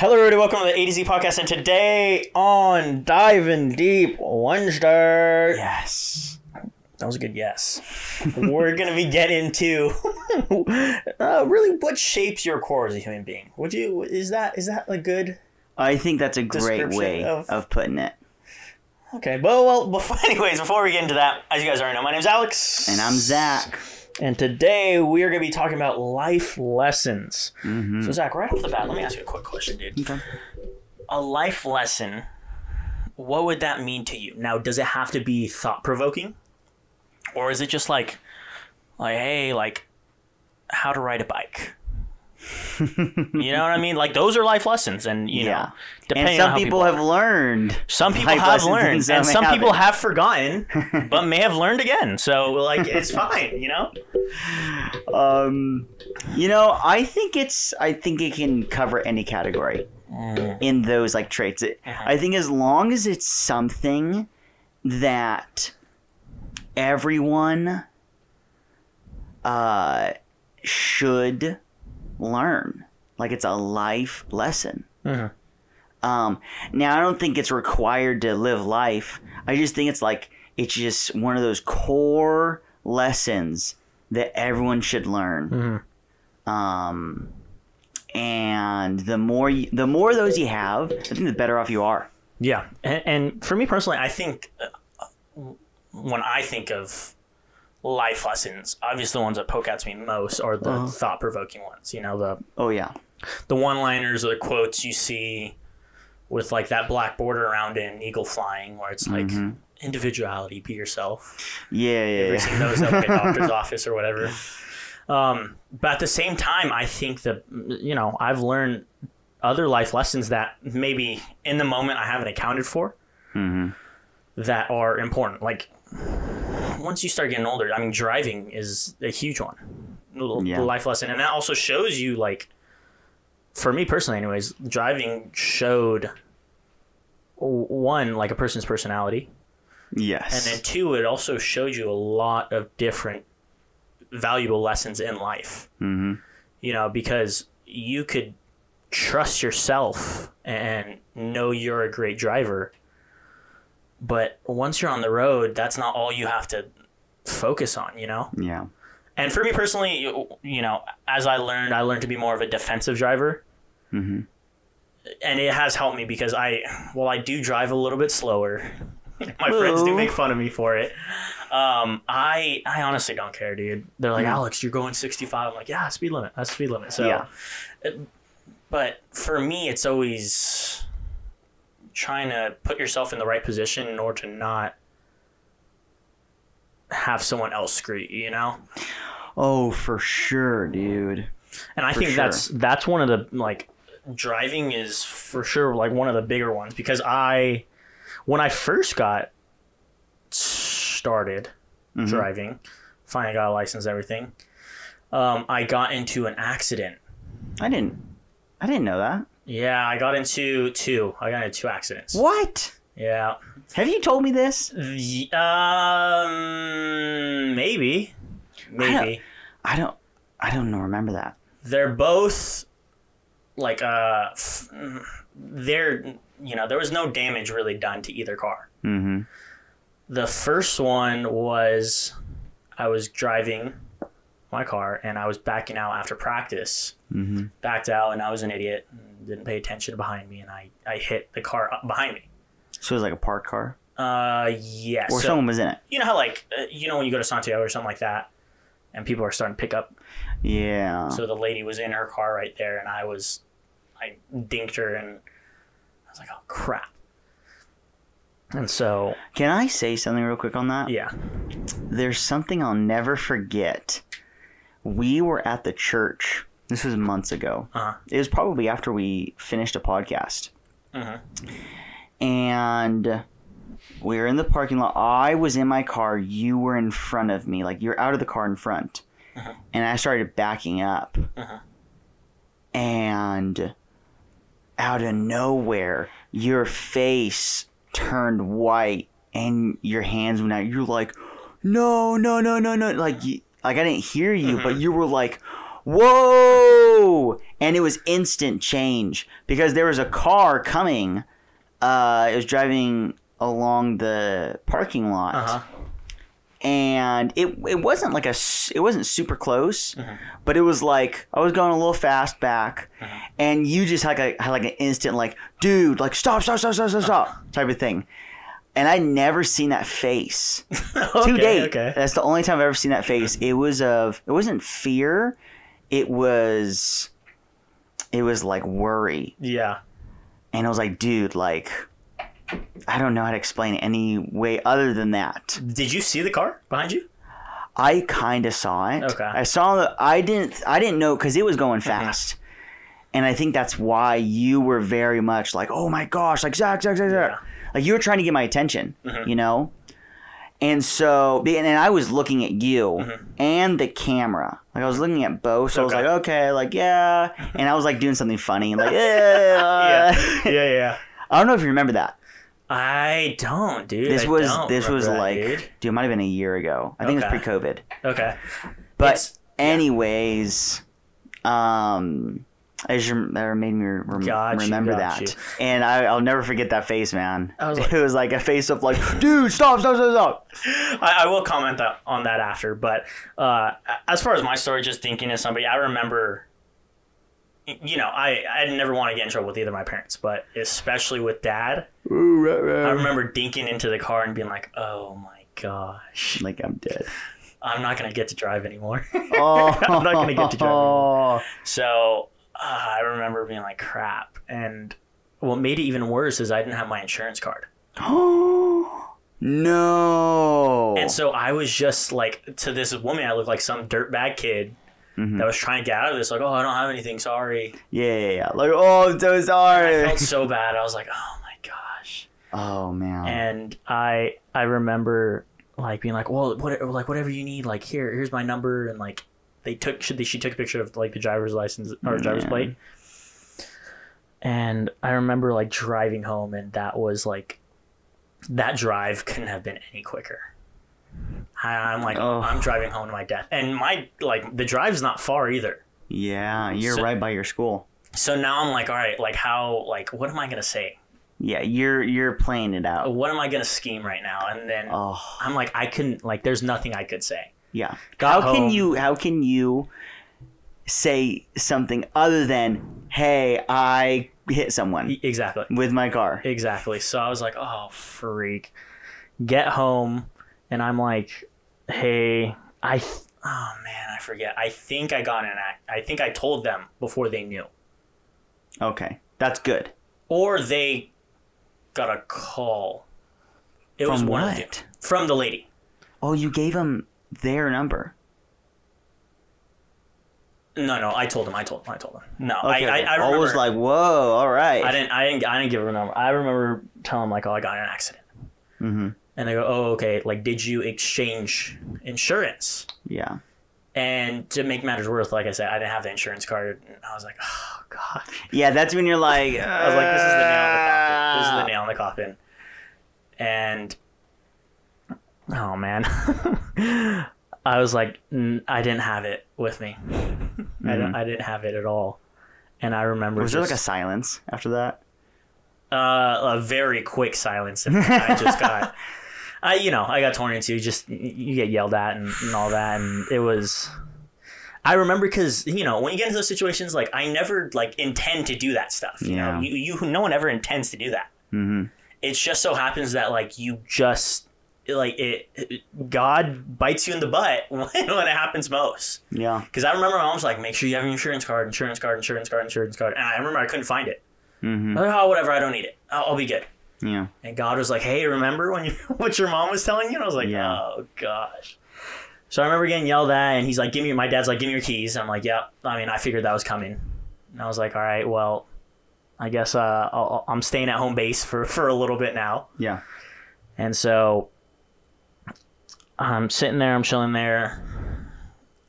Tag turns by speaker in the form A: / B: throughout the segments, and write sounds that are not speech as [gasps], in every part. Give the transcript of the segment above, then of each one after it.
A: Hello, everybody. Welcome to the A to Z podcast. And today on Diving Deep Wednesday,
B: Yes.
A: that was a good yes. We're gonna be getting into [laughs] uh, really what shapes your core as a human being. Would you? Is that is that a good?
B: I think that's a great way
A: of-
B: of... putting it.
A: Okay. Well, well. Before, [laughs] anyways, before we get into that, as you guys already know, my name's Alex,
B: And I'm Zach.
A: And today we are gonna be talking about life lessons.
B: hmm
A: So Zach, right off the bat, let me ask you a quick question, dude.
B: Okay.
A: a life lesson, what would that mean to you? Now, does it have to be thought provoking? Or is it just like, like, hey, like, how to ride a bike? You know what I mean? Like, those are life lessons. And, you
B: Yeah.
A: know,
B: And
A: depending on
B: some
A: how
B: people have learned.
A: some people have learned,
B: and some
A: and some people
B: haven't.
A: forgotten, but may have learned again. So, like, it's [laughs] fine, you know?
B: Um, you know, I think it's. I think it can cover any category in those like traits. It,
A: Uh-huh.
B: I think as long as it's something that everyone uh should learn, like it's a life lesson.
A: Mhm.
B: Um, now I don't think it's required to live life. I just think it's like it's just one of those core lessons that everyone should learn.
A: Mhm.
B: Um, and the more you, the more those you have, I think the better off you are.
A: Yeah, and, and for me personally, I think uh, when I think of life lessons, obviously the ones that poke at me most are the
B: Uh-huh.
A: thought-provoking ones. You know, the
B: Oh yeah,
A: the one-liners or the quotes you see with like that black border around it and eagle flying, where it's like
B: Mhm.
A: individuality, be yourself.
B: yeah, yeah,
A: Ever
B: yeah.
A: seen those at like [laughs] a doctor's office or whatever? Um, but at the same time, I think that you know I've learned other life lessons that maybe in the moment I haven't accounted for
B: hmm
A: that are important. Like once you start getting older, I mean, driving is a huge one, the
B: Yeah.
A: life lesson, and that also shows you like, for me personally, anyways, driving showed one like a person's personality,
B: Yes.
A: and then two, it also showed you a lot of different valuable lessons in life.
B: hmm
A: You know, because you could trust yourself and know you're a great driver. But once you're on the road, that's not all you have to focus on, you know?
B: Yeah.
A: And for me personally, you, know, as I learned, I learned to be more of a defensive driver.
B: hmm
A: And it has helped me because I, well, I do drive a little bit slower. [laughs] My friends do make fun of me for it. Um, I, I honestly don't care, dude. They're like. Alex, you're going 65. I'm like, yeah, speed limit. That's speed limit. So,
B: Yeah.
A: but for me, it's always trying to put yourself in the right position in order to not have someone else screw you, you know?
B: Oh, for sure, dude.
A: And I
B: For
A: think
B: sure.
A: that's that's one of the like driving is for sure like one of the bigger ones because I when I first got started
B: Mhm.
A: driving, finally got a license everything, um, I got into an accident.
B: I didn't. I didn't know that.
A: Yeah, I got into two. I got into two accidents.
B: What?
A: Yeah.
B: Have you told me this?
A: Um, maybe, maybe.
B: I don't. I don't. Remember that.
A: they're both like uh f- they're you know there was no damage really done to either car
B: Mm-hmm.
A: the first one was i was driving my car and i was backing out after practice
B: Mm-hmm.
A: backed out and i was an idiot didn't pay attention behind me and i i hit the car up behind me
B: So it was like a parked car,
A: uh yeah
B: or
A: so,
B: someone was in it.
A: you know how like uh, you know when you go to santiago or something like that and people are starting to pick up
B: Yeah.
A: So the lady was in her car right there, and I was, I dinked her, and I was like, oh crap. And so,
B: Can I say something real quick on that?
A: yeah,
B: There's something I'll never forget. We were at the church. This was months ago.
A: Uh-huh.
B: It was probably after we finished a podcast.
A: Mhm.
B: And we were in the parking lot. I was in my car. You were in front of me. Like you're out of the car in front.
A: Uh-huh.
B: And I started backing up.
A: Uh-huh.
B: And out of nowhere, your face turned white and your hands went out. You're like, no, no, no, no, no. Like, you, like I didn't hear you, but you were like, whoa! And it was instant change because there was a car coming uh it was driving along the parking lot.
A: Uh-huh.
B: and it it wasn't like a it wasn't super close
A: Mm-hmm.
B: but it was like i was going a little fast back and you just had like a had like an instant like dude like stop stop stop stop stop stop type of thing. And i'd never seen that face. [laughs] To date.
A: Okay.
B: that's the only time i've ever seen that face. It was of it wasn't fear it was it was like worry
A: Yeah.
B: and i was like dude like i don't know how to explain it any way other than that
A: Did you see the car behind you?
B: I kind of saw it.
A: Okay.
B: I saw the. I didn't. I didn't know because it was going fast, and I think that's why you were very much like, "Oh my gosh!" Like Zach, Zach, Zach, Zach.
A: Yeah.
B: Like you were trying to get my attention, mm-hmm. you know. And so, and I was looking at you and the camera. Like I was looking at both. So I was like, okay, like yeah. And I was like doing something funny, like, [laughs] yeah.
A: yeah, yeah.
B: I don't know if you remember that.
A: I don't, dude.
B: This
A: I
B: was this was
A: that,
B: like,
A: dude.
B: dude, it might have been a year ago. I think
A: Okay.
B: it was pre-COVID.
A: Okay.
B: But
A: It's-
B: anyways, um, I just that made me rem- remember that, and I, I'll never forget that face, man.
A: Was [laughs] like-
B: it was like a face of like, dude, stop, stop, stop, stop.
A: I, I will comment that, on that after. But uh, as far as my story, just thinking of somebody, I remember. You know, I I never want to get in trouble with either of my parents, but especially with dad, I remember dinking into the car and being like, "Oh my gosh,
B: Like I'm dead.
A: I'm not gonna get to drive anymore." [laughs]
B: Oh,
A: I'm not gonna get to drive anymore. [laughs] So uh, I remember being like, "Crap!" And what made it even worse is I didn't have my insurance card.
B: Oh [gasps] no.
A: And so I was just like to this woman, I looked like some dirtbag kid
B: Mhm.
A: that was trying to get out of this. Like, oh, I don't have anything. Sorry.
B: yeah, yeah, yeah. Like, oh, I'm so sorry.
A: I felt so [laughs] bad. I was like, oh my gosh.
B: oh man.
A: And I I remember like being like, well, what like whatever you need. Like here, here's my number. And like they took she, she took a picture of like the driver's license or driver's plate. And I remember like driving home, and that was like that drive couldn't have been any quicker. I, I'm like,
B: Oh.
A: I'm driving home to my death, and my like the drive's not far either.
B: yeah, you're
A: So-
B: right by your school.
A: So now I'm like, all right, like how, like what am I gonna say?
B: Yeah, you're you're playing it out.
A: What am I gonna scheme right now? And then
B: Oh,
A: I'm like, I couldn't, like, there's nothing I could say.
B: Yeah.
A: Got
B: how can you how can you say something other than hey i hit someone
A: Exactly,
B: with my car
A: exactly. So I was like, oh freak. Get home, and I'm like, hey, I, th- oh man, I forget. I think I got an act. I think I told them before they knew,
B: okay that's good
A: or they got a call. It
B: from
A: was one of the
B: what
A: from the lady.
B: oh you gave them their number
A: No, no, I told him. I told him. I told him. No,
B: okay,
A: I, I. I remember.
B: was like whoa all right
A: I didn't, I didn't, I didn't give her a number. I remember telling him like, oh, I got in an accident,
B: mm-hmm.
A: and they go, oh, okay. Like, did you exchange insurance?
B: yeah
A: And to make matters worse, like I said, I didn't have the insurance card. And I was like, oh god.
B: yeah that's when you're like
A: I was like, this is the nail in the coffin. This is the nail in the coffin. And oh man, [laughs] I was like, "N- I didn't have it with me. [laughs] I, don't, I didn't have it at all. And I remember
B: was there like a silence after that
A: uh, a very quick silence. And I just got, [laughs] I you know, I got torn into. Just you get yelled at and, and all that, and it was. I remember because you know when you get into those situations, like I never like intend to do that stuff. You know, you, you no one ever intends to do that.
B: mm-hmm.
A: It just so happens that like you just like it, it- God bites you in the butt [laughs] when, when it happens most.
B: yeah
A: Because I remember my mom was like, "Make sure you have your insurance card, insurance card, insurance card, insurance card," and I remember I couldn't find it.
B: mm-hmm.
A: Like, oh, whatever, I don't need it. I'll, I'll be good.
B: yeah
A: And God was like, "Hey, remember when you [laughs] what your mom was telling you?" And I was like,
B: Yeah.
A: "Oh gosh." So I remember getting yelled at, and he's like, "Give me." My dad's like, "Give me your keys." I'm like, "Yeah." I mean, I figured that was coming. And I was like, "All right, well, I guess uh, I'll, I'm staying at home base for [laughs] for a little bit now."
B: yeah
A: And so I'm sitting there, I'm chilling there,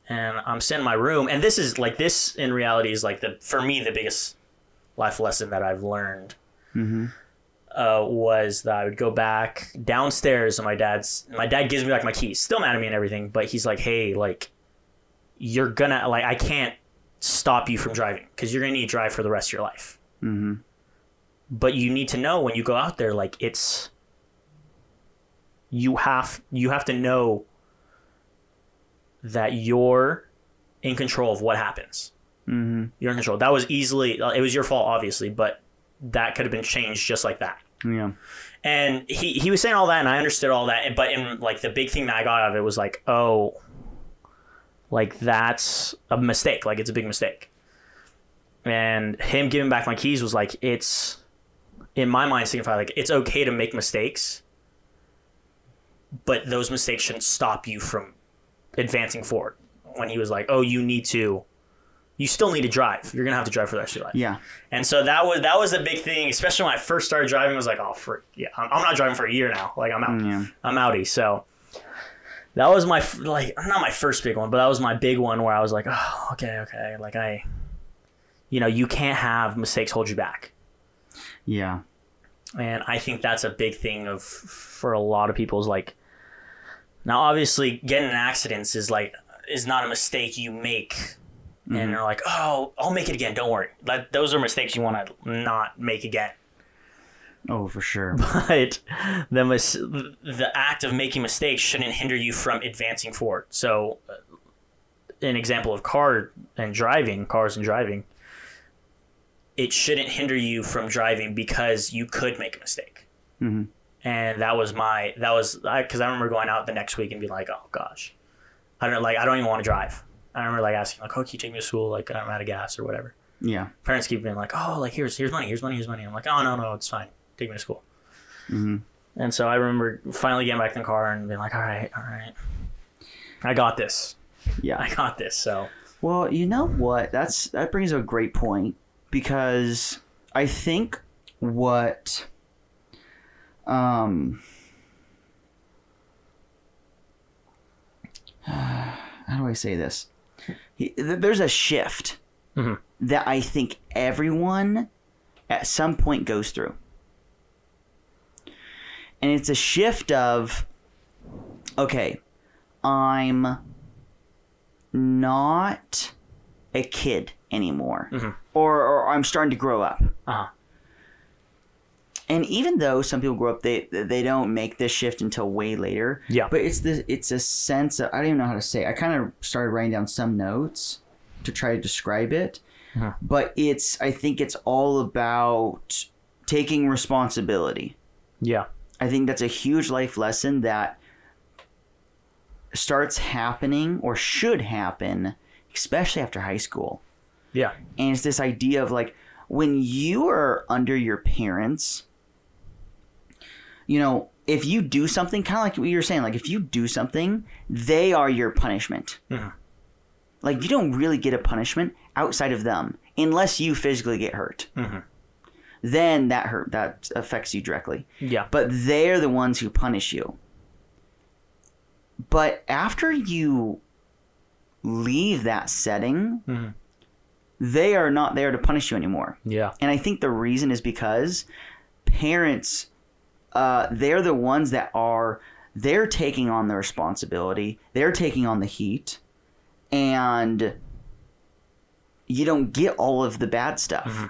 A: and I'm sitting in my room. And this is like this in reality is like the for me the biggest life lesson that I've learned
B: mm-hmm.
A: uh, was that I would go back downstairs and my dad's my dad gives me like my keys, still mad at me and everything, but he's like, hey, like you're gonna like I can't stop you from driving because you're gonna need to drive for the rest of your life.
B: Mm-hmm.
A: But you need to know when you go out there, like it's you have you have to know that you're in control of what happens.
B: Mm-hmm.
A: You're in control. That was easily it was your fault, obviously, but that could have been changed just like that.
B: Yeah.
A: And he he was saying all that, and I understood all that. But in like the big thing that I got out of it was like, oh, like that's a mistake. Like it's a big mistake. And him giving back my keys was like it's in my mind signify like it's okay to make mistakes, but those mistakes shouldn't stop you from advancing forward. When he was like, oh, you need to. You still need to drive. You're gonna have to drive for the rest of your life.
B: Yeah.
A: And so that was that was a big thing, especially when I first started driving. I was like, oh, for yeah, I'm, I'm not driving for a year now. Like I'm out.
B: Mm, yeah.
A: I'm outie. So that was my like not my first big one, but that was my big one where I was like, oh, okay, okay, like I, you know, you can't have mistakes hold you back,
B: Yeah.
A: and I think that's a big thing of for a lot of people is like. Now, obviously, getting in accidents is like is not a mistake you make and they're like, "Oh, I'll make it again. Don't worry." That those are mistakes you want to not make again.
B: Oh, for sure. [laughs]
A: But the mis- the act of making mistakes shouldn't hinder you from advancing forward. So, uh, an example of car and driving, cars and driving, it shouldn't hinder you from driving because you could make a mistake.
B: Mhm.
A: And that was my that was because I, remember going out the next week and being like, "Oh gosh, I don't like I don't even want to drive." I remember like asking like, "Oh, can you take me to school? Like I'm out of gas or whatever."
B: Yeah.
A: Parents keep being like, "Oh, like here's here's money, here's money, here's money." I'm like, "Oh no no, it's fine. Take me to school."
B: hmm
A: And so I remember finally getting back in the car and being like, "All right, all right, I got this.
B: Yeah.
A: I got this." So
B: Well, you know what? That's that brings up a great point because I think what um [sighs] how do I say this? He- There's a shift
A: Mhm.
B: that I think everyone at some point goes through. And it's a shift of okay, I'm not a kid anymore,
A: Mhm.
B: or, or I'm starting to grow up.
A: Uh-huh.
B: And even though some people grow up, they they don't make this shift until way later.
A: Yeah.
B: But it's the it's a sense of I don't even know how to say. It. I kind of started writing down some notes to try to describe it,
A: Uh-huh.
B: but it's I think it's all about taking responsibility.
A: yeah,
B: I think that's a huge life lesson that starts happening or should happen, especially after high school.
A: yeah,
B: And it's this idea of like when you are under your parents, you know, if you do something, kind of like what you were saying, like if you do something, they are your punishment.
A: Mhm.
B: Like you don't really get a punishment outside of them unless you physically get hurt.
A: Mm-hmm.
B: Then that hurt that affects you directly
A: yeah,
B: but they're the ones who punish you. But after you leave that setting,
A: Mhm.
B: they are not there to punish you anymore.
A: yeah,
B: And I think the reason is because parents, uh, they're the ones that are they're taking on the responsibility, they're taking on the heat, and you don't get all of the bad stuff.
A: Mm-hmm.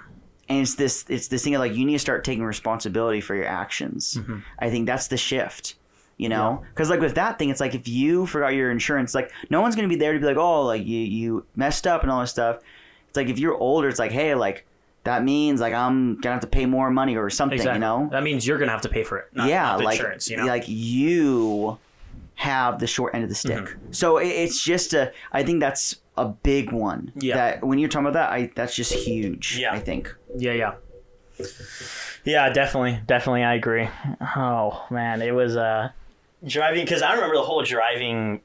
B: And it's this it's this thing of like you need to start taking responsibility for your actions.
A: Mm-hmm.
B: I think that's the shift. You know, because like with that thing, it's like if you forgot your insurance, like no one's gonna be there to be like, oh, like you you messed up and all this stuff. It's like if you're older, it's like, hey, like that means like I'm gonna have to pay more money or something.
A: exactly.
B: You know?
A: that means you're gonna have to pay for it. Not,
B: yeah,
A: not
B: like
A: insurance. You know,
B: like you have the short end of the stick.
A: Mm-hmm.
B: So it, it's just a. I think that's a big one.
A: Yeah.
B: That when you're talking about that, I that's just huge.
A: Yeah.
B: I think.
A: Yeah, yeah. Yeah, definitely. Definitely I agree. Oh, man, it was uh driving cuz I remember the whole driving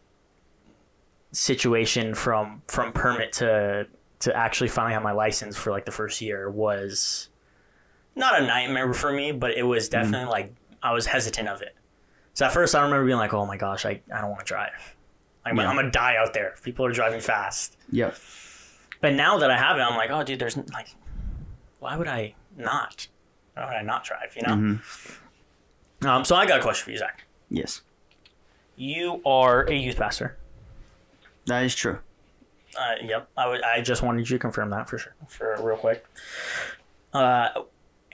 A: situation from from permit to to actually finally have my license for like the first year was not a nightmare for me, but it was definitely like I was hesitant of it. So at first I remember being like, "Oh my gosh, I, I don't want to drive. I'm,
B: Yeah.
A: I'm gonna die out there. People are driving fast."
B: Yep.
A: But now that I have it, I'm like, oh, dude, there's like, why would I not? Why would I not drive? You know.
B: Mm-hmm.
A: Um, so I got a question for you, Zach.
B: Yes,
A: You are a youth pastor.
B: that is true.
A: Uh, yep. I. I just wanted you to confirm that for sure, for real quick. Uh,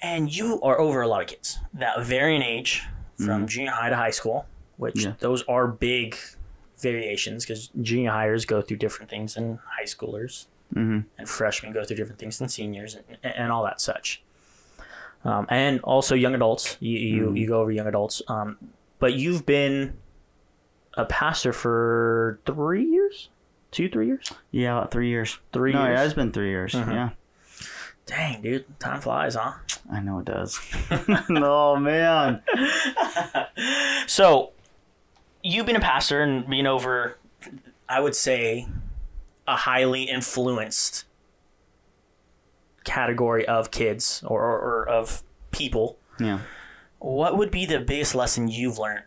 A: and you are over a lot of kids that vary in age from junior high to high school, which
B: Yeah.
A: those are big variations because junior hires go through different things than high schoolers,
B: Mm-hmm.
A: and freshmen go through different things than seniors, and, and all that such. Um, and also young adults. You you, you go over young adults. Um, but you've been a pastor for three years, two three years.
B: Yeah, about three years.
A: Three
B: no,
A: years. Mm-hmm.
B: it has been three years. Yeah,
A: Dang, dude, time flies, huh?
B: I know it does. [laughs] [laughs] oh man. [laughs]
A: So, you've been a pastor and been over, I would say, a highly influenced category of kids or, or, or of people.
B: Yeah.
A: What would be the biggest lesson you've learned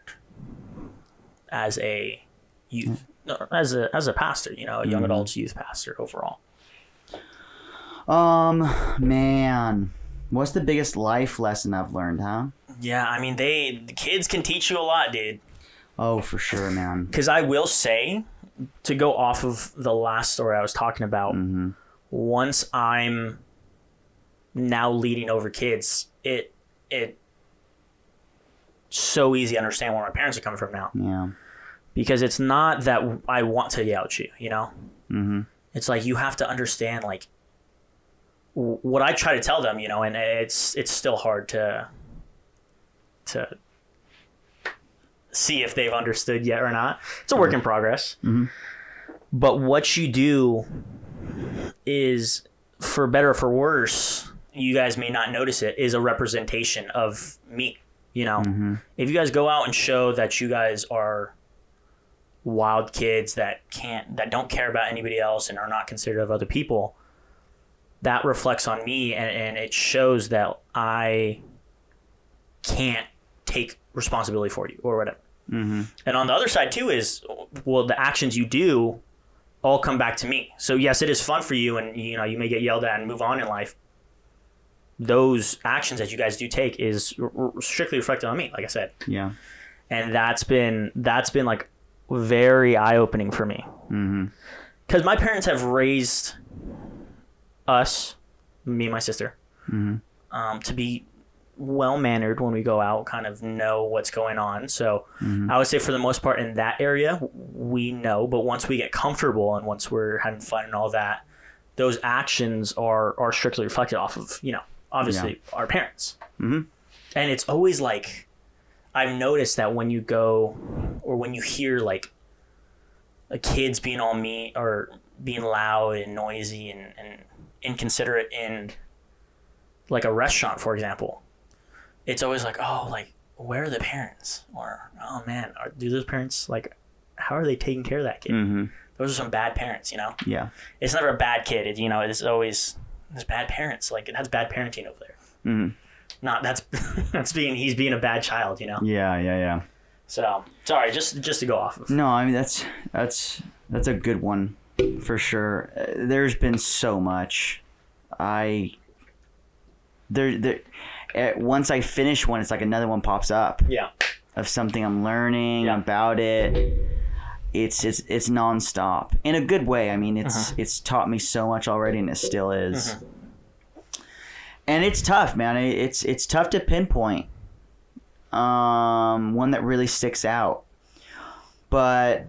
A: as a youth, no, as a as a pastor? You know, a young adults youth pastor overall.
B: Um, man, what's the biggest life lesson I've learned, huh?
A: Yeah, I mean, they the kids can teach you a lot, dude.
B: Oh, for sure, man.
A: Because I will say, to go off of the last story I was talking about,
B: Mm-hmm.
A: once I'm now leading over kids, it it so easy to understand where my parents are coming from now.
B: Yeah.
A: Because it's not that I want to yell at you, you know.
B: Mm-hmm.
A: It's like you have to understand like w- what I try to tell them, you know, and it's it's still hard to to see if they've understood yet or not. It's a work in mm-hmm. progress. Mm-hmm. But what you do is, for better or for worse, you guys may not notice it, is a representation of me. You know, mm-hmm. if you guys go out and show that you guys are wild kids that can't that don't care about anybody else and are not considerate of other people that reflects on me and, and it shows that i can't take responsibility for you or whatever
B: Mm-hmm.
A: and on the other side too is well the actions you do all come back to me so yes it is fun for you and you know you may get yelled at and move on in life those actions that you guys do take is r- r- strictly reflected on me like i said
B: Yeah.
A: and that's been that's been like very eye opening for me
B: Mm-hmm.
A: because my parents have raised us, me and my sister,
B: Mhm.
A: um, to be well mannered when we go out, kind of know what's going on. So I would say for the most part in that area, we know. But once we get comfortable and once we're having fun and all that, those actions are are strictly reflected off of you know obviously our parents.
B: Mhm.
A: And it's always like I've noticed that when you go or when you hear like a kids being all mean or being loud and noisy and, and inconsiderate in like a restaurant, for example, it's always like, oh, like where are the parents? Or oh man, are, do those parents like how are they taking care of that kid?
B: Mm-hmm.
A: Those are some bad parents, you know.
B: Yeah.
A: It's never a bad kid, it, you know. It's always there's bad parents. Like that's bad parenting over there.
B: Mhm.
A: Not that's [laughs] that's being he's being a bad child, you know.
B: Yeah. Yeah. Yeah.
A: So sorry, just just to go off of.
B: No, I mean that's that's that's a good one for sure. Uh, there's been so much. I there there. Uh, once I finish one, it's like another one pops up
A: Yeah.
B: of something I'm learning
A: Yeah.
B: about it. It's it's it's nonstop in a good way. I mean, it's
A: Uh-huh.
B: it's taught me so much already, and it still is.
A: Uh-huh.
B: And it's tough, man. It's it's tough to pinpoint um, one that really sticks out. But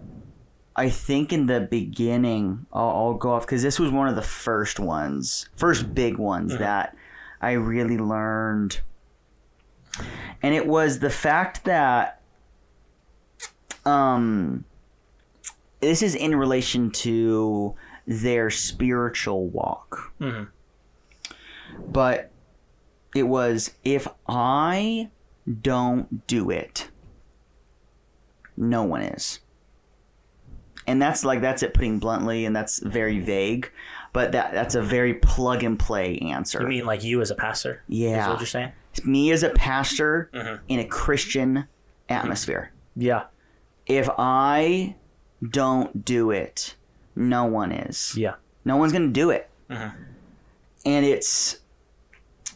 B: I think in the beginning, I'll, I'll go off because this was one of the first ones, first big ones that I really learned. And it was the fact that um, this is in relation to their spiritual walk.
A: Mhm.
B: But it was if I don't do it, no one is. And that's like that's it putting bluntly and that's very vague, but that that's a very plug and play answer.
A: You mean like you as a pastor? Is
B: Yeah.
A: what you're saying?
B: Me as a pastor
A: Mhm.
B: in a Christian atmosphere.
A: Yeah.
B: If I don't do it, no one is.
A: Yeah.
B: No one's going to do it.
A: Mhm.
B: And it's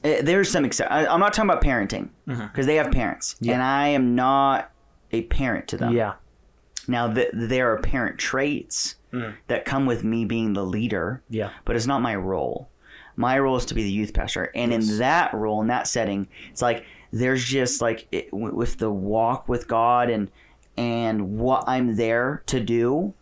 B: eh, there's some exce- I, I'm not talking about parenting because
A: Mhm.
B: they have parents,
A: Yeah.
B: and I am not a parent to them.
A: Yeah.
B: Now, th- there are parent traits
A: Mm.
B: that come with me being the leader,
A: Yeah.
B: but it's not my role. My role is to be the youth pastor, and
A: Yes.
B: in that role, in that setting, it's like there's just like it, w- with the walk with God and and what I'm there to do.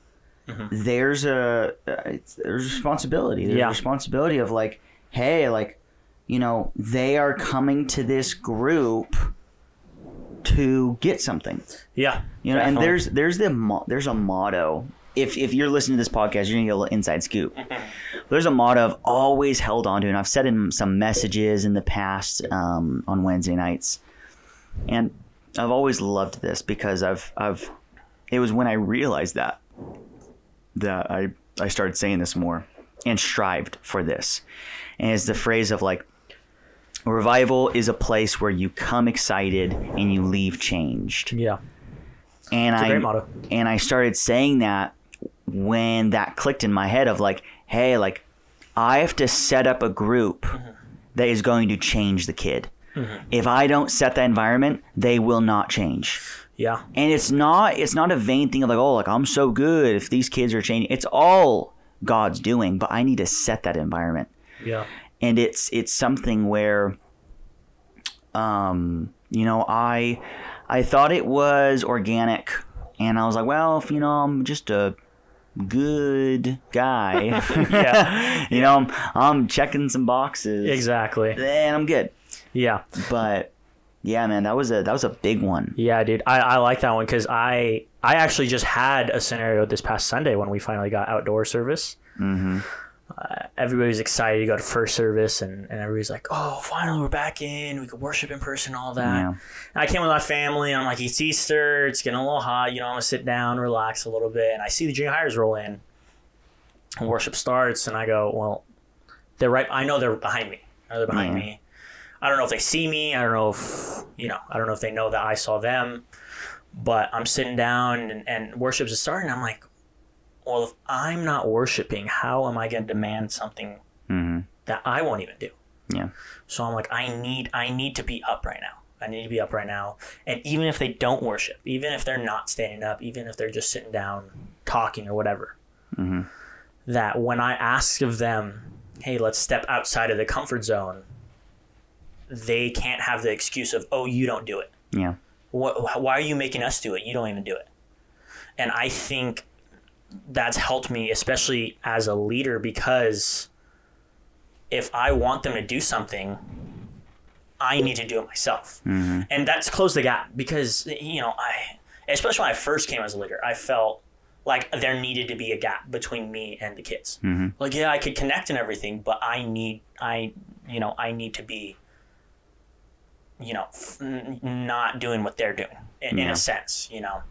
A: Mhm.
B: There's a uh, it's, there's responsibility. There's
A: Yeah.
B: a responsibility of like, hey, like, you know, they are coming to this group to get something.
A: Yeah.
B: You know, and there's there's the there's a motto. If if you're listening to this podcast, you're gonna get a little inside scoop. There's a motto I've always held on to, and I've said in some messages in the past um, on Wednesday nights, and I've always loved this because I've I've it was when I realized that that I I started saying this more and strived for this, and it's the phrase of like revival is a place where you come excited and you leave changed
A: Yeah.
B: and I and I started saying that when that clicked in my head of like, hey, like I have to set up a group that is going to change the kid. If I don't set that environment, they will not change.
A: Yeah.
B: And it's not it's not a vain thing of like, oh, like I'm so good if these kids are changing. It's all God's doing, but I need to set that environment
A: Yeah.
B: and it's it's something where um you know i i thought it was organic and i was like well if you know i'm just a good guy [laughs]
A: Yeah. [laughs]
B: you know I'm, I'm checking some boxes
A: Exactly.
B: And i'm good
A: Yeah.
B: but yeah man that was a that was a big one
A: Yeah, dude. I, I like that one because I I actually just had a scenario this past Sunday when we finally got outdoor service.
B: mm-hmm.
A: Uh, everybody's excited to go to first service, and, and everybody's like, "Oh, finally we're back in. We can worship in person, all that."
B: yeah
A: I came with my family, and I'm like, "It's Easter. It's getting a little hot. You know, I'm gonna sit down, relax a little bit." And I see the junior hires roll in, and worship starts, and I go, "Well, they're right. I know they're behind me. I know they're behind
B: Yeah.
A: me. I don't know if they see me. I don't know if you know. I don't know if they know that I saw them." But I'm sitting down, and, and worship's starting. I'm like, "Well, if I'm not worshiping, how am I gonna demand something
B: mm-hmm.
A: that I won't even do?"
B: yeah
A: So I'm like, I need I need to be up right now. I need to be up right now. And even if they don't worship, even if they're not standing up, even if they're just sitting down talking or whatever,
B: Mhm.
A: that when I ask of them, hey, let's step outside of the comfort zone, they can't have the excuse of, oh, you don't do it.
B: yeah
A: What, why are you making us do it? You don't even do it. And I think that's helped me, especially as a leader, because if I want them to do something, I need to do it myself.
B: mm-hmm.
A: And that's close the gap because, you know, I, especially when I first came as a leader, I felt like there needed to be a gap between me and the kids.
B: Mm-hmm.
A: Like, yeah, I could connect and everything, but I need, I, you know, I need to be, you know, not doing what they're doing in, in a sense, you know.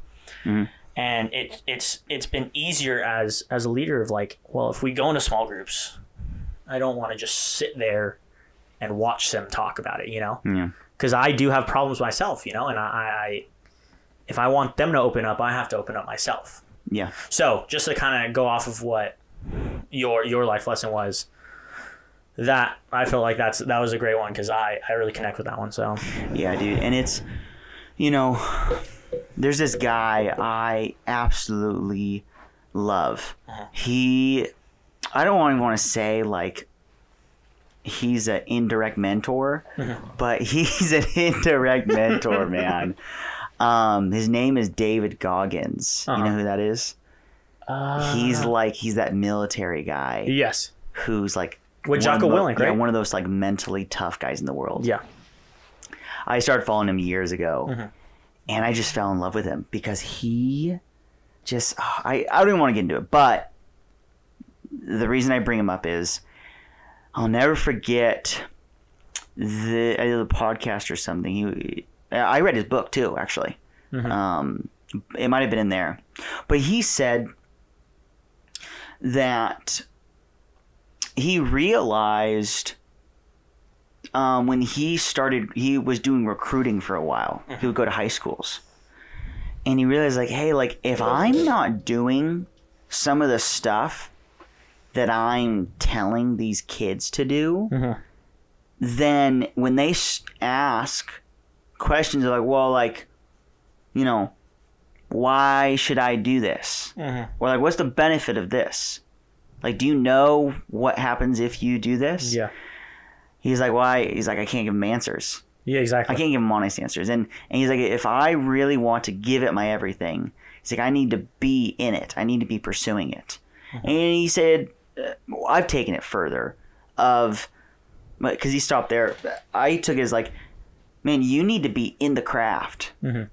B: Mhm.
A: And it, it's it's been easier as as a leader of like, well, if we go into small groups, I don't want to just sit there and watch them talk about it, you know
B: yeah
A: because I do have problems myself, you know, and I, I, if I want them to open up, I have to open up myself.
B: yeah
A: So just to kind of go off of what your your life lesson was, that I feel like that's that was a great one because I I really connect with that one. So
B: Yeah, dude. And it's, you know, there's this guy I absolutely love.
A: Uh-huh.
B: He, I don't even want to say like [laughs] he's an indirect mentor, but he's [laughs] an indirect mentor, man. Um, his name is David Goggins. You
A: Uh-huh.
B: know who that is? He's like he's that military guy
A: yes
B: who's like
A: with Jocko
B: the-
A: Willink,
B: yeah,
A: right?
B: one of those like mentally tough guys in the world.
A: Yeah,
B: I started following him years ago,
A: Mhm.
B: and I just fell in love with him because he just ah, I I don't even want to get into it, but the reason I bring him up is I'll never forget the either the podcast or something. He I read his book too, actually.
A: Mhm.
B: Um, it might have been in there, but he said that he realized um, when he started, he was doing recruiting for a while. He would go to high schools, and he realized, like, hey, like if I'm not doing some of the stuff that I'm telling these kids to do,
A: Mhm.
B: then when they ask questions, like, well, like, you know, why should I do this?
A: Mhm.
B: Or like, what's the benefit of this? Like, do you know what happens if you do this?
A: Yeah.
B: He's like, why? He's like, I can't give him answers.
A: Yeah. Exactly.
B: I can't give him honest answers. And and he's like, if I really want to give it my everything, he's like, I need to be in it. I need to be pursuing it. And he said, uh, I've taken it further, of because he stopped there. I took it as like, man, you need to be in the craft,
A: Mhm.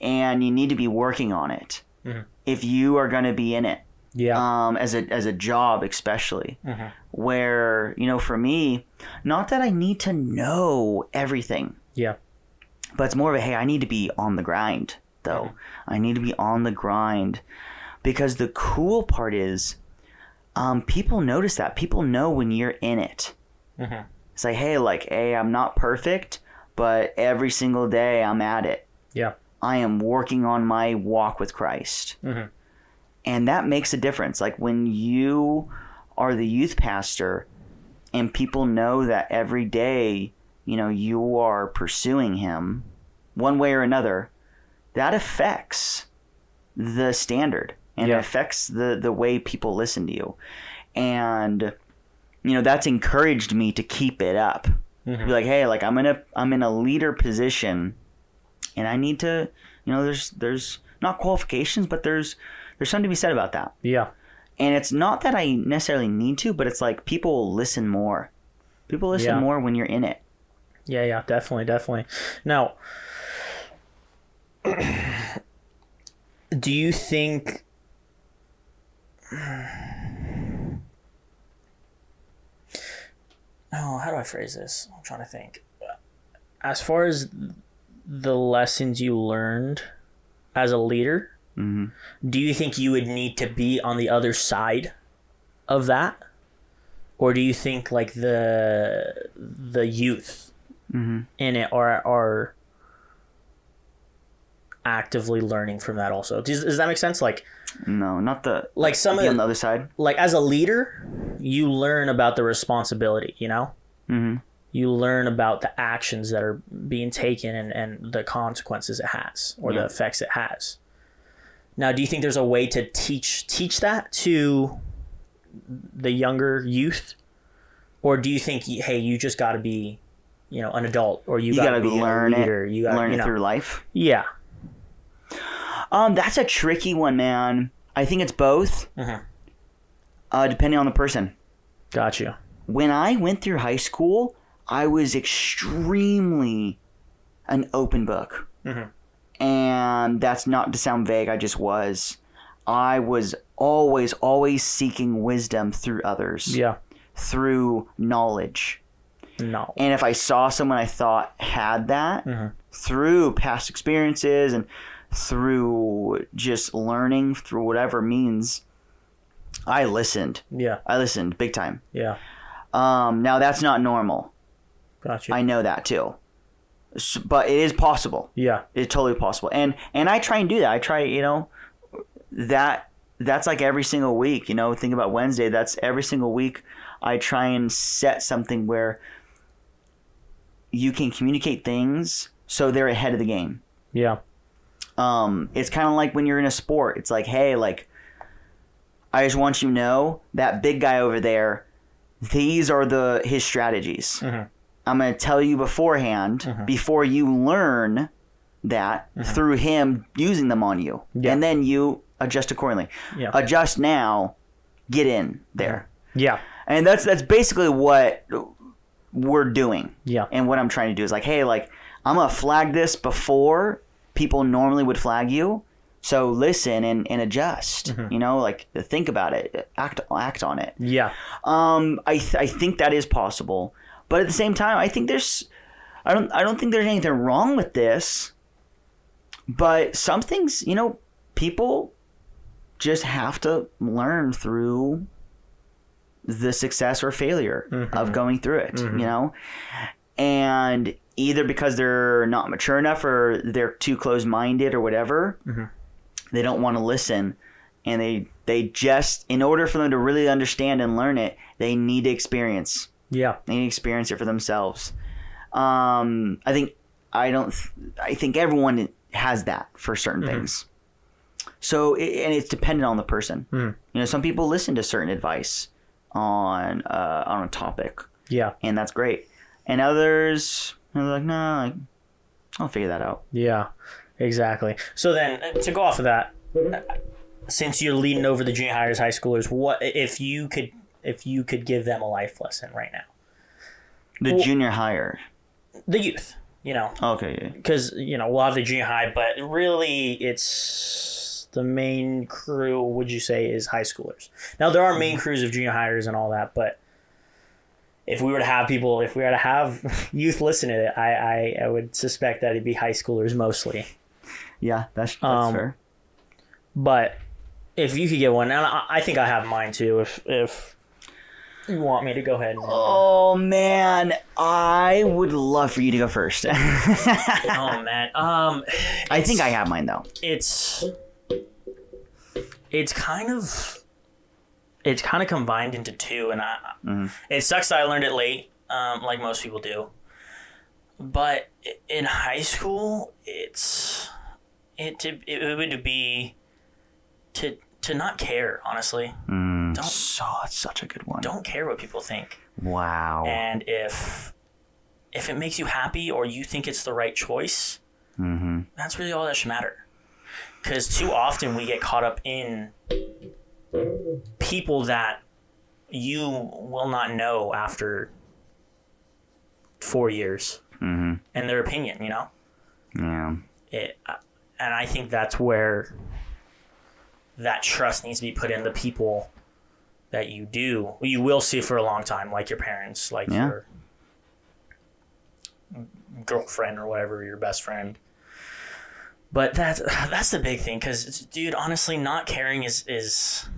B: and you need to be working on it
A: Mhm.
B: if you are going to be in it
A: Yeah.
B: um, as a as a job, especially.
A: Mhm.
B: Where you know, for me, not that I need to know everything,
A: Yeah.
B: but it's more of a hey, I need to be on the grind though. I need to be on the grind because the cool part is, um, people notice that people know when you're in it.
A: Mhm.
B: It's like hey, like hey, I'm not perfect, but every single day I'm at it.
A: Yeah.
B: I am working on my walk with Christ.
A: Mhm.
B: And that makes a difference. Like when you are the youth pastor and people know that every day, you know, you are pursuing him one way or another, that affects the standard and
A: Yeah.
B: it affects the the way people listen to you. And you know, that's encouraged me to keep it up.
A: Mhm.
B: Be like, "Hey, like I'm in a I'm in a leader position and I need to, you know, there's there's not qualifications, but there's there's something to be said about that.
A: Yeah.
B: And it's not that I necessarily need to, but it's like people will listen more. People listen
A: Yeah.
B: more when you're in it.
A: Yeah, yeah, definitely, definitely. Now, [clears throat] do you think [sighs] Oh, how do I phrase this? I'm trying to think. As far as the lessons you learned as a leader,
B: hmm
A: do you think you would need to be on the other side of that? Or do you think like the the youth
B: hmm
A: in it are are actively learning from that also. Does, does that make sense? Like
B: No, not the
A: like some
B: be on
A: of
B: the other side.
A: like as a leader, you learn about the responsibility, you know?
B: hmm
A: You learn about the actions that are being taken and, and the consequences it has or the effects it has. Now, do you think there's a way to teach teach that to the younger youth? Or do you think hey, you just got to be, you know, an adult or you,
B: You
A: got
B: gotta
A: be
B: learn
A: leader,
B: it.
A: you got
B: learn
A: you
B: it through life.
A: Yeah.
B: Um, that's a tricky one, man. I think it's both,
A: Mhm.
B: uh, depending on the person.
A: Got you.
B: when I went through high school, I was extremely an open book.
A: Mhm.
B: And that's not to sound vague, I just was. I was always, always seeking wisdom through others,
A: Yeah.
B: through knowledge.
A: No.
B: And if I saw someone I thought had that
A: Mhm.
B: through past experiences and through just learning through whatever means, I listened.
A: Yeah.
B: I listened big time.
A: Yeah.
B: Um, now that's not normal.
A: Got you.
B: I know that too. But it is possible.
A: yeah.
B: It's totally possible. And and I try and do that. I try, you know, that that's like every single week, you know, think about Wednesday, that's every single week I try and set something where you can communicate things so they're ahead of the game.
A: Yeah.
B: Um, it's kind of like when you're in a sport. It's like, hey, like, I just want you to know that big guy over there. These are the his strategies.
A: Mhm.
B: I'm going to tell you beforehand
A: Mhm.
B: before you learn that through him using them on you,
A: Yeah.
B: and then you adjust accordingly.
A: Yeah.
B: Adjust now, get in there,
A: Yeah.
B: and that's that's basically what we're doing
A: Yeah.
B: and what I'm trying to do is like, hey, like I'm gonna flag this before people normally would flag you. So listen and, and adjust.
A: Mm-hmm.
B: You know, like think about it, act act on it.
A: Yeah.
B: Um, I th- I think that is possible, but at the same time, I think there's, I don't I don't think there's anything wrong with this. But some things, you know, people just have to learn through the success or failure of mm-hmm. going through it. Mm-hmm. You know, and either because they're not mature enough or they're too close minded or whatever, mm-hmm. they don't want to listen and they they just in order for them to really understand and learn it they need to experience
A: Yeah.
B: they experience it for themselves um i think i don't th- i think everyone has that for certain things So it, and it's dependent on the person.
A: Hmm.
B: You know, some people listen to certain advice on uh, on a topic,
A: Yeah.
B: and that's great. And others are like, no, like, I'll figure that out.
A: Yeah, exactly. So then, uh, to go off of that, uh, since you're leading over the junior hires, high schoolers, what if you could if you could give them a life lesson right now?
B: The
A: Well-
B: junior higher.
A: The youth, you know,
B: Okay. yeah.
A: because you know we'll have the junior high, but really it's the main crew. Would you say is high schoolers? Now there are main crews of junior highers and all that, but if we were to have people, if we were to have [laughs] youth listen to it, I I, I would suspect that it'd be high schoolers mostly.
B: Yeah, that's, that's
A: Um,
B: fair.
A: But if you could get one, and I, I think I have mine too. If if you want me to go ahead. And,
B: Oh man, I would love for you to go first. [laughs]
A: Oh man, um, I
B: think I have mine though.
A: it's it's kind of it's kind of combined into two, and I
B: Mhm.
A: it sucks that I learned it late, um, like most people do. But in high school, it's it it would be to to not care honestly.
B: Mm,
A: Don't-
B: so it's such a good one.
A: Don't care what people think.
B: Wow.
A: and if if it makes you happy or you think it's the right choice
B: hmm
A: that's really all that should matter because too often we get caught up in people that you will not know after four years
B: hmm
A: and their opinion you know
B: Yeah.
A: it uh, and i think that's where that trust needs to be put in the people that you do you will see for a long time like your parents like
B: Yeah.
A: your girlfriend or whatever your best friend but that's that's the big thing because dude honestly not caring is is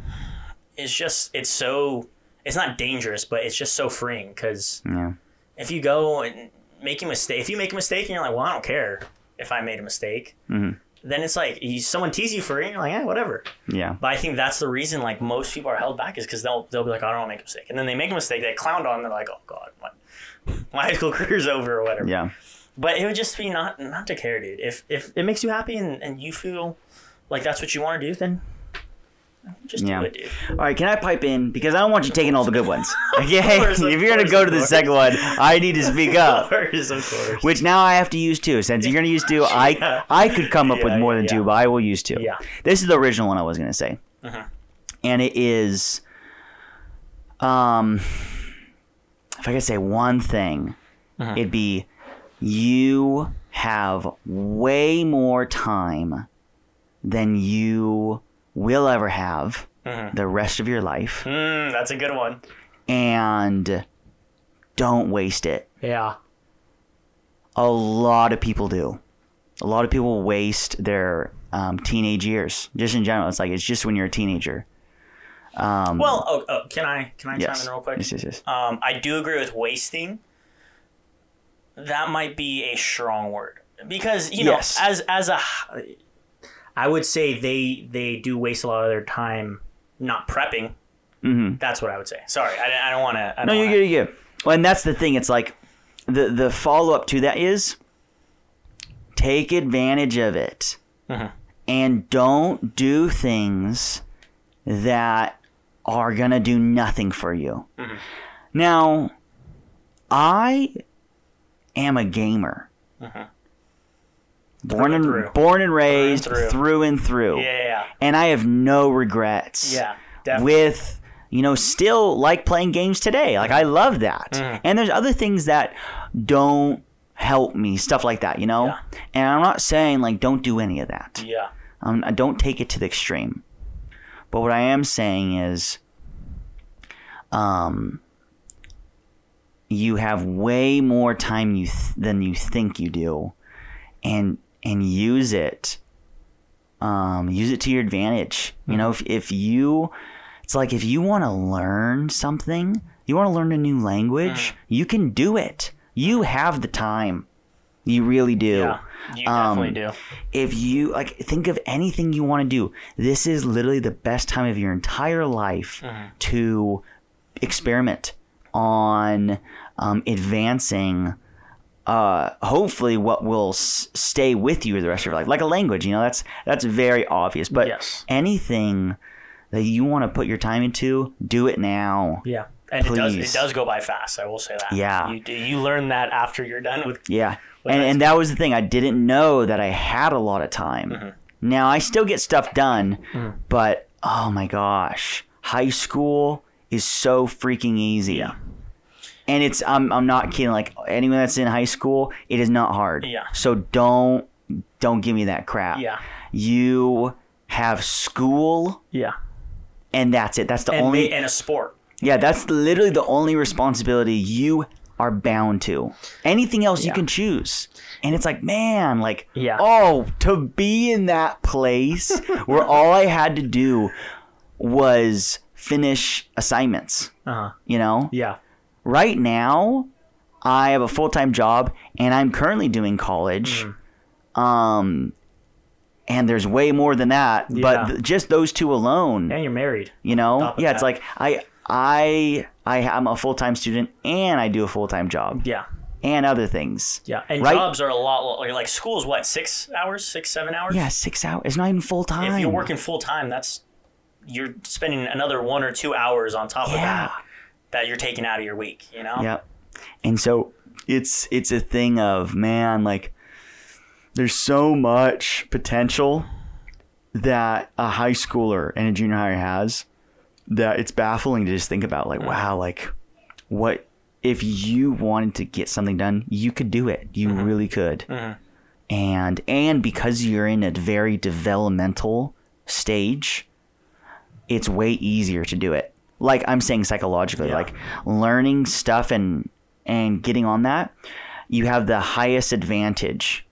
A: is just it's so it's not dangerous but it's just so freeing because
B: Yeah.
A: if you go and make a mistake, if you make a mistake and you're like, well, I don't care if I made a mistake,
B: Mhm.
A: Then it's like you, someone tease you for it, and you're like, yeah, whatever.
B: Yeah.
A: But I think that's the reason like most people are held back is because they'll they'll be like, I don't want to make a mistake, and then they make a mistake, they clowned on, they're like, oh god, my, my [laughs] high school career's over or whatever.
B: Yeah.
A: But it would just be not not to care, dude. If if it makes you happy and, and you feel like that's what you want to do, then just
B: Yeah.
A: do.
B: All right, can I pipe in because I don't want you taking all the good ones. [laughs] Okay,
A: course,
B: if you're gonna
A: course,
B: go to the
A: course.
B: second one, I need to [laughs] speak
A: Of
B: up.
A: course, of course.
B: Which now I have to use two. Since you're gonna use two, I [laughs]
A: Yeah.
B: I could come up with more than
A: yeah.
B: two, but I will use two.
A: Yeah.
B: This is the original one I was gonna say,
A: Mhm.
B: and it is, um, if I could say one thing,
A: Mhm.
B: it'd be you have way more time than you will ever have
A: Mhm.
B: the rest of your life,
A: Mm, that's a good one.
B: and don't waste it.
A: Yeah.
B: a lot of people do. A lot of people waste their um, teenage years. Just in general, it's like it's just when you're a teenager. Um,
A: Well, oh, oh, can I can I
B: yes.
A: chime in real quick?
B: Yes, yes, yes.
A: Um, I do agree with wasting. That might be a strong word because you know,
B: Yes.
A: as as a, I would say they they do waste a lot of their time not prepping.
B: hmm
A: That's what I would say. Sorry, I, I don't want to.
B: No, you're good. You're good. Well, and that's the thing. It's like the the follow up to that is take advantage of it,
A: Mhm.
B: and don't do things that are gonna do nothing for you.
A: Mhm.
B: Now, I am a gamer.
A: Mhm.
B: Born
A: and
B: and born and raised
A: through.
B: through and through,
A: Yeah,
B: and I have no regrets
A: yeah, definitely.
B: with you know still like playing games today. Like i love that.
A: Mhm.
B: and there's other things that don't help me stuff like that you know?
A: Yeah.
B: and i'm not saying like don't do any of that.
A: Yeah,
B: um, don't take it to the extreme. But what i am saying is um you have way more time you th- than you think you do. And and use it um use it to your advantage you know if, if you it's like if you want to learn something you want to learn a new language you can do it you have the time you really do
A: yeah. You
B: Um,
A: definitely do.
B: if you like think of anything you want to do this is literally the best time of your entire life
A: Mhm.
B: to experiment on um, advancing uh, hopefully what will s- stay with you the rest of your life, like a language. You know, that's that's very obvious. But
A: Yes.
B: anything that you want to put your time into, do it now.
A: Yeah. And it does it does go by fast. I will say that.
B: Yeah.
A: You you learn that after you're done with.
B: Yeah.
A: With
B: And, and that was the thing. I didn't know that I had a lot of time.
A: Mm-hmm.
B: Now, I still get stuff done, but oh my gosh, high school is so freaking easy.
A: Yeah.
B: And it's, I'm, I'm not kidding. Like, anyone that's in high school, it is not hard.
A: Yeah.
B: So don't, don't give me that crap.
A: Yeah.
B: You have school,
A: Yeah.
B: and that's it. That's the
A: And
B: only,
A: ma- and a sport.
B: yeah, that's literally the only responsibility you are bound to. Anything else you can choose. And it's like, man, like,
A: Yeah.
B: oh, to be in that place [laughs] where all I had to do was finish assignments,
A: Uh huh.
B: you know?
A: Yeah.
B: Right now, I have a full time job and I'm currently doing college.
A: Mm-hmm.
B: Um, and there's way more than that,
A: Yeah.
B: but th- just those two alone
A: And you're married.
B: you know yeah it's
A: that.
B: like i i i am a full-time student and i do a full-time job
A: Yeah.
B: and other things
A: Yeah. And
B: Right.
A: jobs are a lot like, like school's what six hours, six seven hours.
B: yeah six hours it's not even full-time
A: If you're working full time, that's you're spending another one or two hours on top of that that you're taking out of your week. You know.
B: yep. And so it's it's a thing of man like there's so much potential that a high schooler and a junior higher has that it's baffling to just think about like mm. wow like what if you wanted to get something done you could do it. You mm-hmm. really could. Mm-hmm. And and because you're in a very developmental stage it's way easier to do it like i'm saying psychologically
A: Yeah.
B: like learning stuff and and getting on that you have the highest advantage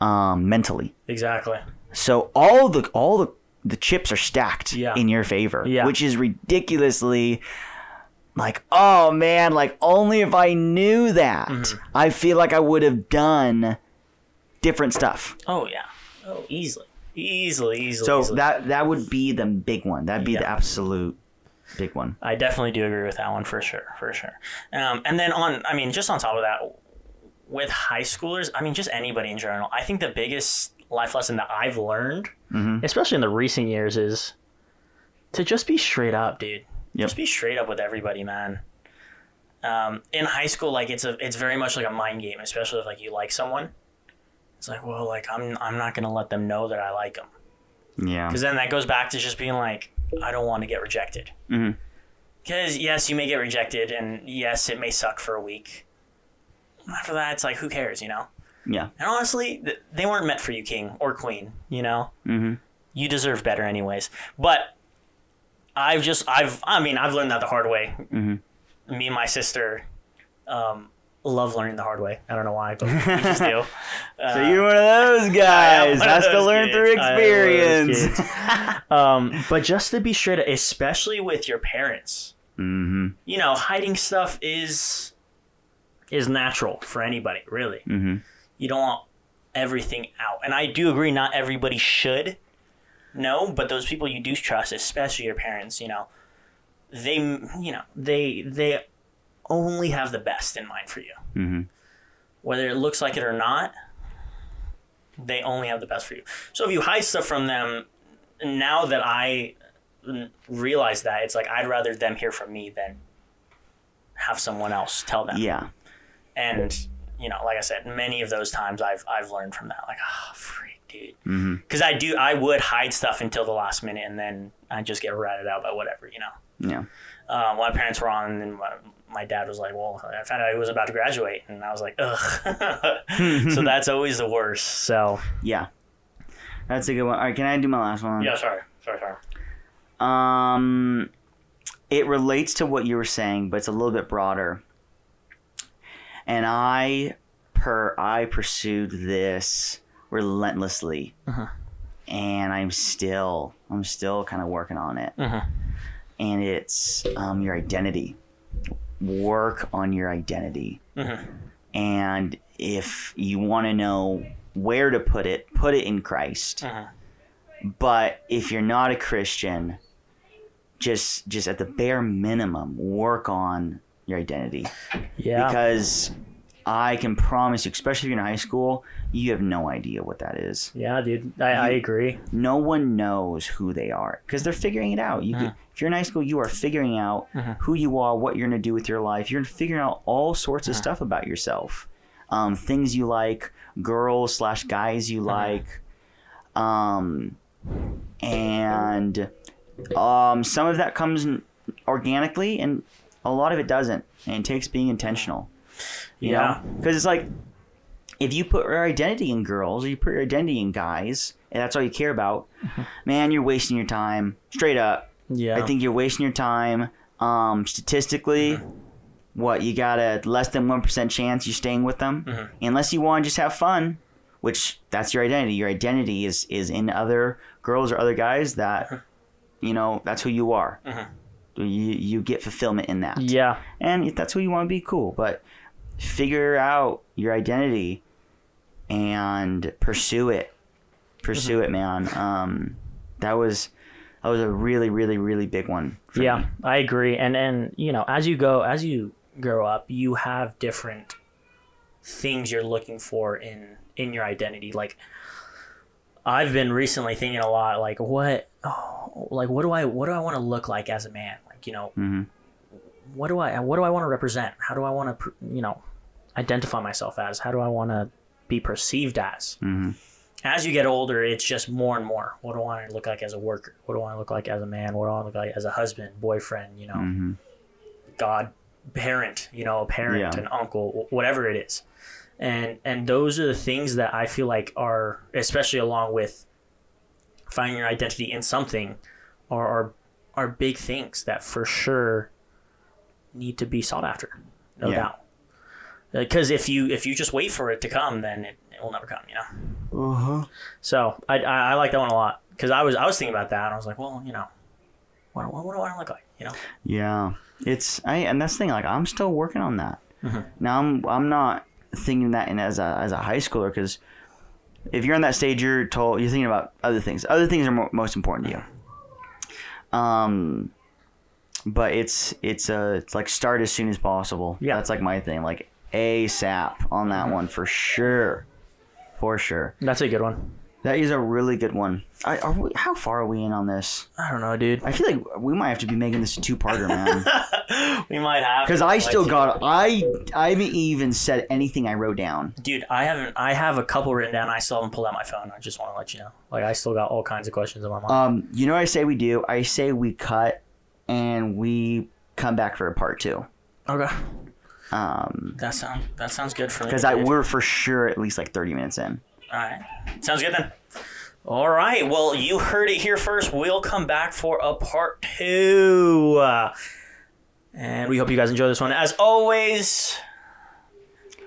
B: um, mentally
A: Exactly.
B: so all the all the the chips are stacked
A: Yeah.
B: in your favor,
A: Yeah.
B: which is ridiculously like oh man, like only if I knew that,
A: Mm-hmm.
B: I feel like I would have done different stuff.
A: Oh yeah. Oh, easily, easily, easily.
B: So
A: easily.
B: that that would be the big one. That'd be the absolute big one.
A: I definitely do agree with that one for sure, for sure. Um, and then on, I mean, just on top of that, with high schoolers, I mean, just anybody in general, I think the biggest life lesson that I've learned, especially in the recent years, is to just be straight up, dude.
B: Yep.
A: Just be straight up with everybody, man. Um, in high school, like it's a, it's very much like a mind game, especially if like you like someone. It's like, well, like I'm, I'm not gonna let them know that I like them.
B: Yeah.
A: Because then that goes back to just being like, I don't want to get rejected. Because yes, you may get rejected, and yes, it may suck for a week. After that, it's like, who cares, you know?
B: Yeah.
A: And honestly, they weren't meant for you, king or queen. You know,
B: hmm
A: you deserve better, anyways. But I've just, I've, I mean, I've learned that the hard way.
B: Mhm.
A: Me and my sister um, love learning the hard way. I don't know why, but we just do. [laughs]
B: So you're one of those [laughs] guys. Has to learn
A: kids.
B: through
A: I am one of those
B: experience. [laughs]
A: um, but just to be straight, especially with your parents,
B: hmm
A: you know, hiding stuff is is natural for anybody, really.
B: hmm
A: You don't want everything out, and I do agree. Not everybody should know, but those people you do trust, especially your parents, you know, they, you know, they they only have the best in mind for you,
B: hmm
A: whether it looks like it or not. They only have the best for you. So if you hide stuff from them, now that I realize that, it's like I'd rather them hear from me than have someone else tell them.
B: Yeah.
A: And you know, like I said, many of those times I've I've learned from that. Like, ah, freak, dude. Because I do, I would hide stuff until the last minute, and then I just get ratted out by whatever, you know.
B: Yeah.
A: Um, my parents were on, and my, my dad was like, "Well, I found out he was about to graduate," and I was like, "Ugh." [laughs] so that's always the worst. So
B: Yeah. That's a good one. All right, can I do my last one?
A: yeah, sorry, sorry, sorry.
B: Um, it relates to what you were saying, but it's a little bit broader. And I per I pursued this relentlessly,
A: Uh-huh.
B: and I'm still I'm still kind of working on it.
A: Uh-huh.
B: And it's um, your identity. Work on your identity.
A: Mhm.
B: And if you want to know where to put it, put it in Christ.
A: Uh-huh.
B: But if you're not a Christian, just just at the bare minimum, work on your identity
A: Yeah,
B: because I can promise you, especially if you're in high school, you have no idea what that is.
A: Yeah, dude. I, I agree.
B: No one knows who they are because they're figuring it out. You
A: Uh-huh.
B: could, if you're in high school, you are figuring out who you are, what you're gonna do with your life. You're figuring out all sorts of
A: Uh-huh.
B: stuff about yourself, um, things you like, girls slash guys you
A: Uh-huh.
B: like, um, and um, some of that comes organically, and a lot of it doesn't, and it takes being intentional.
A: Yeah.
B: because it's like if you put your identity in girls or you put your identity in guys, and that's all you care about, [laughs] man, you're wasting your time. Straight up,
A: Yeah.
B: I think you're wasting your time. Um, statistically, mm-hmm. what you got a less than one percent chance you're staying with them, mm-hmm. unless you want to just have fun. Which that's your identity. Your identity is is in other girls or other guys that, mm-hmm. you know, that's who you are. You you get fulfillment in that
A: Yeah.
B: and if that's who you want to be cool but figure out your identity and pursue it pursue it man um that was that was a really really really big one for
A: Yeah,
B: me.
A: I agree. And and you know, as you go as you grow up, you have different things you're looking for in in your identity. Like I've been recently thinking a lot like what oh, like what do I what do I want to look like as a man? Like, you know,
B: Mhm.
A: what do I what do I want to represent? How do I want to, you know, identify myself as? How do I want to be perceived as?
B: Mhm.
A: As you get older, it's just more and more. What do I want to look like as a worker? What do I want to look like as a man? What do I want to look like as a husband, boyfriend? You know,
B: Mhm.
A: god parent you know a parent
B: Yeah.
A: an uncle whatever it is and and those are the things that i feel like are especially along with finding your identity in something are are, are big things that for sure need to be sought after no
B: Yeah.
A: doubt because if you if you just wait for it to come then it, it will never come you know?
B: Uh-huh.
A: so i i, I like that one a lot because i was i was thinking about that and i was like well you know what, what, what do i look like you know?
B: Yeah. It's i and that's the thing like i'm still working on that.
A: Mhm.
B: now i'm i'm not thinking that in as a as a high schooler because if you're in that stage you're told you're thinking about other things. Other things are mo- most important to you. Um but it's it's uh it's like start as soon as possible.
A: Yeah.
B: that's like my thing like asap on that one for sure for sure
A: that's a good one
B: that is a really good one I, are we, how far are we in on this
A: i don't know dude
B: i feel like we might have to be making this a two-parter man [laughs]
A: we might have
B: Because I still got I I haven't even said anything I wrote down.
A: dude. I haven't. I have a couple written down. I still haven't pulled out my phone. I just want to let you know. Like I still got all kinds of questions in my mind.
B: Um, you know what I say we do? I say we cut and we come back for a part two.
A: okay,
B: Um,
A: that sounds that sounds good for me.
B: because I we're for sure at least like thirty minutes in.
A: All right, sounds good then. All right. Well, you heard it here first. We'll come back for a part two. Uh, and we hope you guys enjoy this one. As always,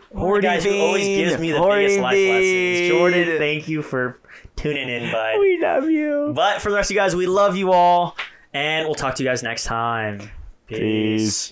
A: one of the guys who always gives me the
B: Horty
A: biggest life lessons. Jordan, thank you for tuning in, bud.
B: We love you.
A: But for the rest of you guys, we love you all, and we'll talk to you guys next time.
B: Peace.